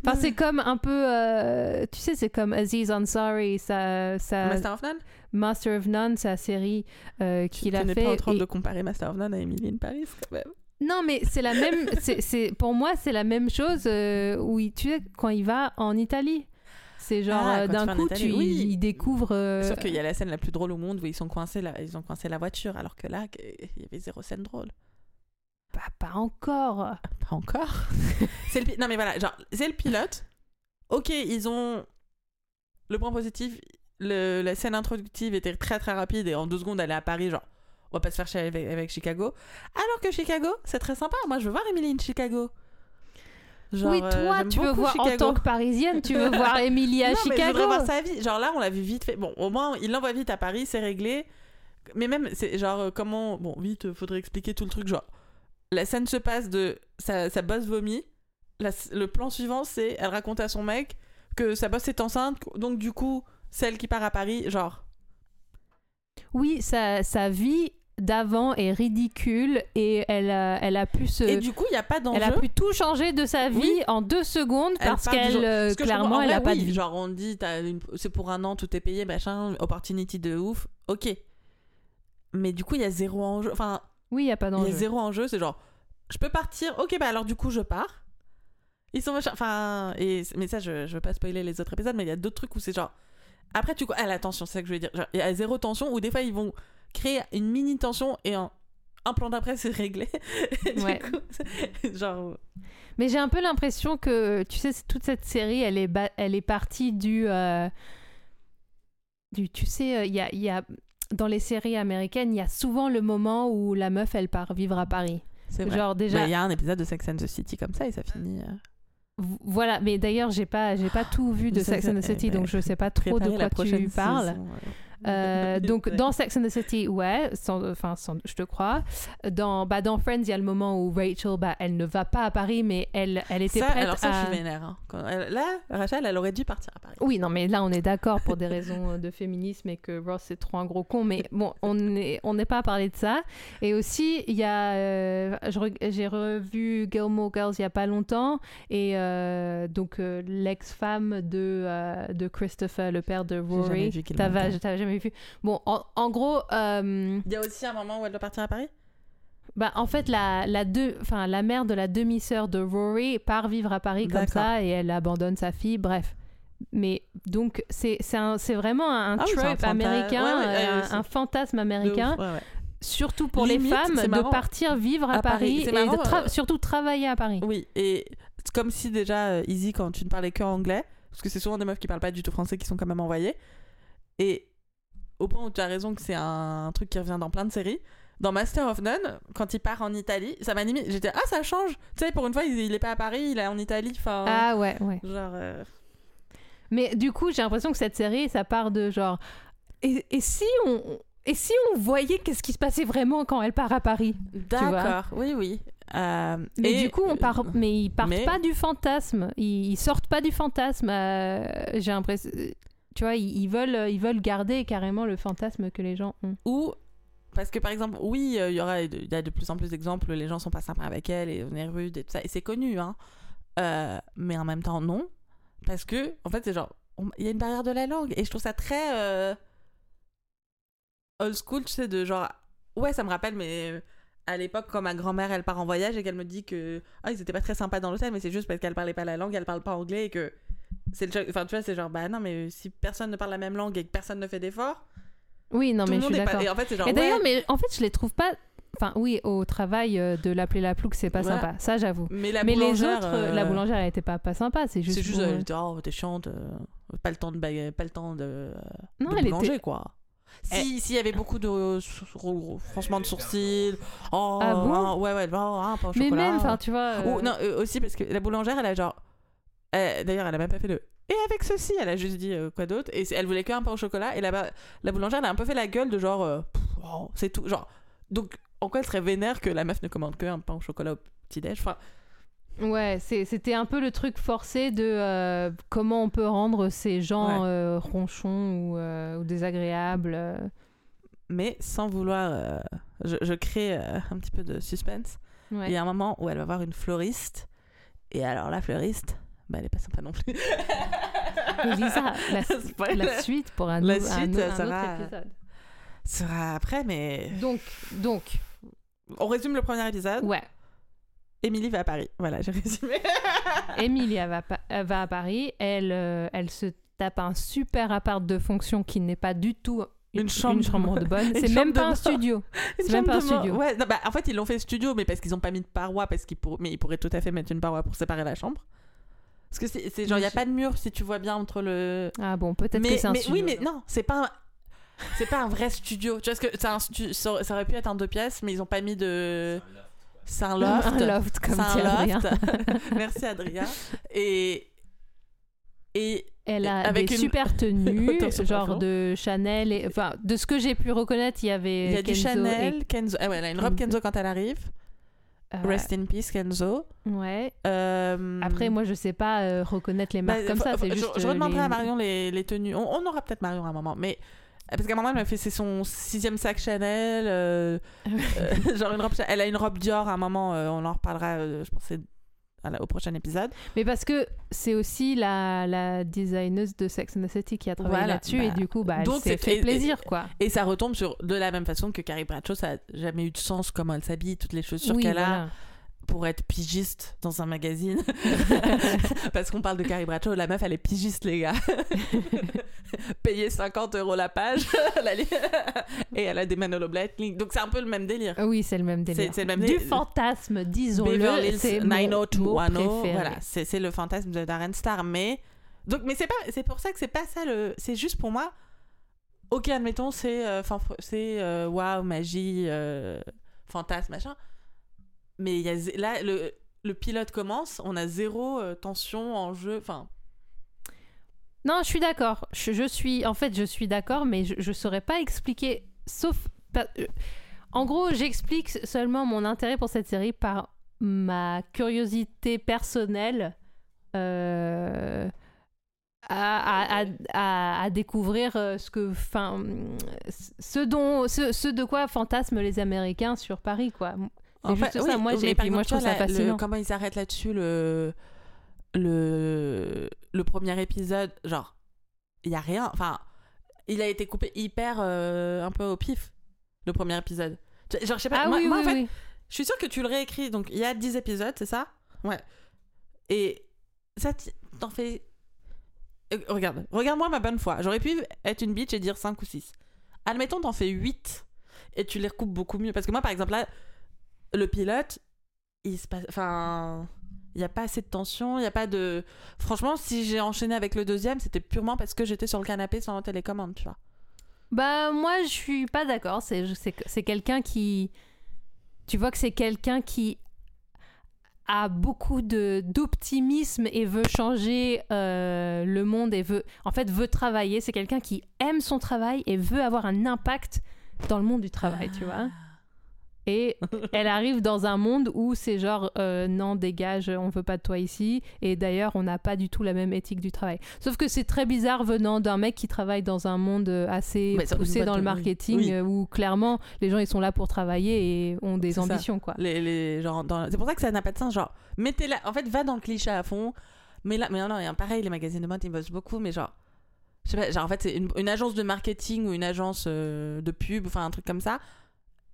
enfin c'est comme un peu, euh, tu sais, c'est comme Aziz Ansari, sa, sa Master of None? Master of None, sa série euh, Tu qu'il a n'es fait. pas en train et- de comparer Master of None à Emily in Paris, quand même. Non, mais c'est la même. c'est, pour moi, c'est la même chose euh, où il, tu sais, quand il va en Italie. C'est genre Ah, euh, d'un coup, Italie, tu, oui. il découvre. euh, Sauf qu'il y a la scène la plus drôle au monde où ils sont coincés là, ils ont coincé la voiture, alors que là, il y avait zéro scène drôle. Pas, pas encore. Pas encore. c'est le non mais voilà, genre c'est le pilote. Ok, ils ont le point positif. Le, la scène introductive était très très rapide et en deux secondes elle est à Paris genre on va pas se faire chier avec, avec Chicago. Alors que Chicago c'est très sympa. Moi je veux voir Emily in Chicago. Genre, oui, euh, toi, tu veux voir en Chicago. tant que parisienne, tu veux voir Emily à non, mais je voudrais Chicago. voir sa vie. Genre là, on l'a vu vite fait. Bon, au moins, il l'envoie vite à Paris, c'est réglé. Mais même, c'est genre, euh, comment. Bon, vite, euh, faudrait expliquer tout le truc. Genre, la scène se passe de. Sa, sa boss vomit. La- le plan suivant, c'est. Elle raconte à son mec que sa boss est enceinte. Donc, du coup, celle qui part à Paris, genre. Oui, sa, sa vie d'avant est ridicule et elle a, elle a pu se. Et du coup, il n'y a pas d'enjeu. Elle a pu tout changer de sa vie Oui. en deux secondes parce qu'elle, euh, clairement, elle vrai, a pas oui, de vie. Genre, on dit, une- c'est pour un an, tout est payé, machin, opportunity de ouf. Ok. Mais du coup, il y a zéro enjeu. Enfin, Oui, il n'y a pas Il y d'enjeu. a zéro enjeu, c'est genre, je peux partir, ok, bah alors du coup, je pars. Ils sont machin, enfin, et, mais ça, je, je veux pas spoiler les autres épisodes, mais il y a d'autres trucs où c'est genre, après, tu, ah, la tension, c'est ça que je veux dire, il y a zéro tension, où des fois, ils vont créer une mini tension et en un plan d'après, c'est réglé. Ouais. coup, genre, Mais j'ai un peu l'impression que, tu sais, toute cette série, elle est, ba- elle est partie du, euh, du... Tu sais, euh, il y, a, il y a... Dans les séries américaines, il y a souvent le moment où la meuf, elle part vivre à Paris. c'est vrai. Genre déjà... il y a un épisode de Sex and the City comme ça et ça finit. euh, Voilà, mais d'ailleurs, j'ai pas, j'ai pas tout vu de Sex and the City, donc je sais pas trop de quoi tu parles. saison. Euh, donc dans Sex and the City, ouais, enfin je te crois. Dans, bah, dans Friends, il y a le moment où Rachel, bah, elle ne va pas à Paris, mais elle, elle était Ça, prête alors ça, à... je suis vénère. hein. Là, Rachel, elle aurait dû partir à Paris. Oui, non, mais là, on est d'accord pour des raisons de féminisme et que Ross est trop un gros con. Mais bon, on n'est on n'est pas à parler de ça. Et aussi, il y a. euh, J'ai revu Gilmore Girls il y a pas longtemps. Et euh, donc, euh, l'ex-femme de, euh, de Christopher, le père de jamais Rory. vu T'avais Girls. t'avais jamais vu. Bon, en, en gros. euh, Il y a aussi un moment où elle doit partir à Paris? bah, en fait, la, la, deux, enfin, la mère de la demi-sœur de Rory part vivre à Paris comme ça et elle abandonne sa fille, bref. Mais donc, c'est un- vraiment un, Ah un trope fanta- américain, ouais, ouais, euh, un, un fantasme américain, ouf, surtout pour Limite, les femmes, de partir vivre à, À Paris. Et marrant, de tra- euh, surtout travailler à Paris. Oui, et comme si déjà, Easy, quand tu ne parlais que anglais, parce que c'est souvent des meufs qui parlent pas du tout français qui sont quand même envoyées, et au point où tu as raison que c'est un truc qui revient dans plein de séries, dans Master of None, quand il part en Italie, ça m'a limite. J'étais, ah, ça change. Tu sais, pour une fois, il, il est pas à Paris, il est en Italie. Enfin, Ah ouais, ouais. genre. euh, Mais du coup, j'ai l'impression que cette série, ça part de genre. Et, et si on. Et si on voyait qu'est-ce qui se passait vraiment quand elle part à Paris D'accord, oui, oui. Euh, Mais et- du coup, on part, mais ils partent mais- pas du fantasme. Ils, sortent pas du fantasme. euh, J'ai l'impression, tu vois, ils, veulent, ils veulent garder carrément le fantasme que les gens ont. Ou parce que par exemple, oui, euh, il y aura, il y a de plus en plus d'exemples, les gens sont pas sympas avec elle et on est rude et tout ça, et c'est connu, hein. Euh, mais en même temps, non, parce que en fait, c'est genre, il y a une barrière de la langue et je trouve ça très euh, old school, tu sais, de genre ouais, ça me rappelle, mais euh, à l'époque, quand ma grand-mère elle part en voyage et qu'elle me dit que ah, ils étaient pas très sympas dans l'hôtel, mais c'est juste parce qu'elle parlait pas la langue, elle parle pas anglais et que c'est le Enfin, tu vois, c'est genre, bah non, mais si personne ne parle la même langue et que personne ne fait d'efforts, Oui, non, tout mais le je monde suis est pas. d'accord. Et en fait, c'est genre. Et d'ailleurs, ouais, mais en fait, je les trouve pas. Enfin, oui, au travail euh, de l'appeler la plouque, c'est pas Voilà. sympa. Ça, j'avoue. mais la Mais les autres, euh, la euh, boulangère, elle était pas, pas sympa. C'est juste. C'est juste, pour, elle dit, oh, t'es chiante, euh, pas le temps de, baga- pas le temps de, Non, de elle boulanger, était. quoi. Si, s'il y avait beaucoup de froncements de sourcils, oh, Ah bon ouais, ouais, oh, un pain au Mais même, enfin, tu vois. Ou non, aussi parce que la boulangère, elle a genre. Euh, D'ailleurs, elle a même pas fait le. Et avec ceci, elle a juste dit euh, quoi d'autre. Et elle voulait qu'un pain au chocolat. Et là-bas, la boulangère, elle a un peu fait la gueule de genre. euh, oh, c'est tout. Genre. Donc, en quoi elle serait vénère que la meuf ne commande qu'un pain au chocolat au petit-déj? Enfin, Ouais, c'était un peu le truc forcé de euh, comment on peut rendre ces gens Ouais. euh, ronchons ou, ou désagréables. mais sans vouloir. je, je crée un petit peu de suspense. Ouais. Il y a un moment où elle va voir une fleuriste. Et alors, la fleuriste, bah, elle est pas sympa non plus. Lisa, la, la suite pour un, La autre épisode. sera après, mais. Donc, donc, On résume le premier épisode. ouais. Émilie va à Paris. Voilà, j'ai résumé. Emilia va, va à Paris. Elle, euh, elle se tape un super appart de fonction qui n'est pas du tout Une chambre de- de bonne. C'est même pas un studio. C'est même pas un studio. Ouais, non, bah, en fait, ils l'ont fait studio, mais parce qu'ils ont pas mis de paroi, parce qu'ils pour... mais ils pourraient tout à fait mettre une paroi pour séparer la chambre. Parce que c'est genre, il n'y a pas de mur, si tu vois bien, entre le. Ah bon, peut-être mais, que c'est un mais studio. oui, mais non, c'est pas un. C'est pas un vrai studio. Tu vois, ce que c'est un stu- ça aurait pu être un deux pièces, mais ils ont pas mis de. C'est un loft. Un loft, comme dit Adrien. Merci Adrien. Et. Et. Elle a Avec des une- super tenues, genre de Chanel. Et... Enfin, de ce que j'ai pu reconnaître, il y avait. Il y a du Kenzo Chanel, Kenzo. Ah ouais, elle a une robe. Kenzo quand elle arrive. Euh, Rest in peace, Kenzo. Ouais. Euh, Après, moi, je sais pas euh, reconnaître les bah, marques comme ça. C'est je, juste. je redemanderai les- à Marion les, les tenues. On, on aura peut-être Marion à un moment, mais parce qu'à un moment elle m'a fait c'est son sixième sac Chanel, euh, genre une robe. Elle a une robe Dior à un moment. on en reparlera. je pense à la- au prochain épisode. Mais parce que c'est aussi la, la designeuse de Sex and the City qui a travaillé Voilà, là-dessus bah, et du coup, bah, elle donc s'est c'est- fait et- plaisir, quoi. Et ça retombe sur de la même façon que Carrie Bradshaw. Ça a jamais eu de sens comment elle s'habille, toutes les chaussures Oui, qu'elle a. pour être pigiste dans un magazine. Parce qu'on parle de Carrie Bradshaw, la meuf elle est pigiste les gars. Payer 50 euros la page et elle a des Manolo Blahnik. Donc c'est un peu le même délire. Oui, c'est le même délire. C'est- le même Du délire. fantasme, disons-le. C'est mon mot 90210, préféré. voilà, c'est le fantasme de Darren Star. Mais donc, mais c'est pas, c'est pour ça que c'est pas ça le, c'est juste pour moi. Ok, admettons, c'est, euh, c'est waouh, magie, euh, fantasme, machin. Mais y a là, le, le pilote commence, on a zéro euh, tension en jeu, enfin. Non, je suis d'accord. Je, je suis, en fait, je suis d'accord, mais je, je saurais pas expliquer, sauf, euh, en gros, j'explique seulement mon intérêt pour cette série par ma curiosité personnelle euh, à, à- à- découvrir ce que, enfin, ce dont, ce de quoi fantasment les Américains sur Paris, quoi. En juste fait, ça. oui, Moi, j'ai, mais par puis moi, je trouve ça le- fascinant. comment ils arrêtent là-dessus le, le, le premier épisode, genre, il y a rien. Enfin, il a été coupé hyper euh, un peu au pif, le premier épisode. Genre, je sais pas, Ah moi, oui, moi, oui, en fait, je suis sûre que tu le réécris. Donc, il y a 10 épisodes, c'est ça? Ouais. Et ça, t'en fais. Euh, Regarde, regarde-moi ma bonne foi. J'aurais pu être une bitch et dire 5 ou 6. Admettons, t'en fais 8 et tu les recoupes beaucoup mieux. Parce que moi, par exemple, là, le pilote, il se passe. Enfin. Il n'y a pas assez de tension, il n'y a pas de. Franchement, si j'ai enchaîné avec le deuxième, c'était purement parce que j'étais sur le canapé sans télécommande, tu vois. Bah moi je suis pas d'accord. C'est quelqu'un qui, tu vois que c'est quelqu'un qui a beaucoup d'optimisme et veut changer euh, le monde et veut en fait veut travailler. C'est quelqu'un qui aime son travail et veut avoir un impact dans le monde du travail, tu vois. Et elle arrive dans un monde où c'est genre euh, non dégage, on veut pas de toi ici. Et d'ailleurs, on n'a pas du tout la même éthique du travail. Sauf que c'est très bizarre venant d'un mec qui travaille dans un monde euh, assez poussé dans le marketing Oui. euh, où clairement les gens ils sont là pour travailler et ont des ça. ambitions quoi. Les, les, dans- C'est pour ça que ça n'a pas de sens. Genre, mettez la... En fait, va dans le cliché à fond. Mais là, mais non, non, pareil, les magazines de mode, ils bossent beaucoup, mais genre. Je sais pas, genre, en fait, c'est une, une agence de marketing ou une agence euh, de pub, enfin, un truc comme ça.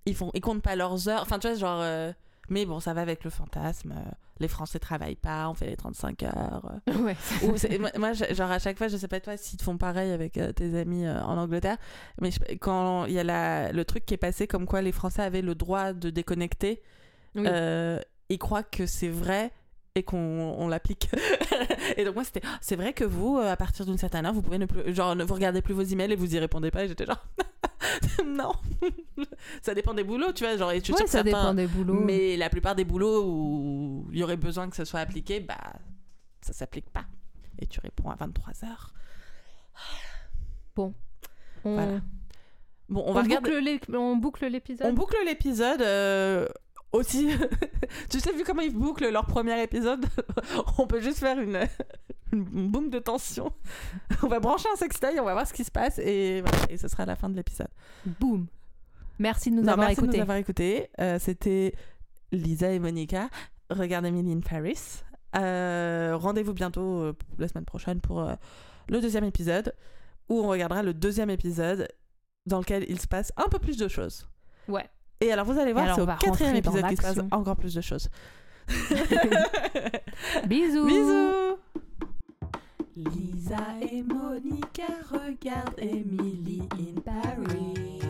Ils font ils comptent pas leurs heures enfin tu vois genre euh, mais bon ça va avec le fantasme euh, les Français travaillent pas on fait les 35 heures euh. Ouais. Ou moi, genre à chaque fois je sais pas toi s'ils te font pareil avec euh, tes amis euh, en Angleterre mais je- quand il y a la, le truc qui est passé comme quoi les Français avaient le droit de déconnecter Oui. ils croient que c'est vrai et qu'on on l'applique. et donc moi c'était Ah, c'est vrai que vous à partir d'une certaine heure vous pouvez ne plus genre ne vous regardez plus vos emails et vous y répondez pas et j'étais genre non. ça dépend des boulots, tu vois, genre je suis Ouais, sûre que ça certains- dépend des boulots. mais la plupart des boulots où il y aurait besoin que ce soit appliqué, bah ça s'applique pas. Et tu réponds à 23 heures. On, Voilà. Bon, on, on va regarder boucle on boucle l'épisode. on boucle l'épisode euh, aussi. tu sais, vu comment ils bouclent leur premier épisode, on peut juste faire une, une boucle de tension. on va brancher un sextoy, on va voir ce qui se passe et, voilà, et ce sera la fin de l'épisode. Boum. Merci de nous Non, avoir merci de écoutés. nous avoir écoutés. Euh, C'était Lisa et Monica. Regardez Emily in Paris. Euh, Rendez-vous bientôt euh, la semaine prochaine pour le deuxième épisode où on regardera le deuxième épisode dans lequel il se passe un peu plus de choses. Ouais. Et alors vous allez voir, c'est au quatrième épisode qu'il se passe encore plus de choses. Bisous. Bisous. Lisa et Monica regardent Emily in Paris.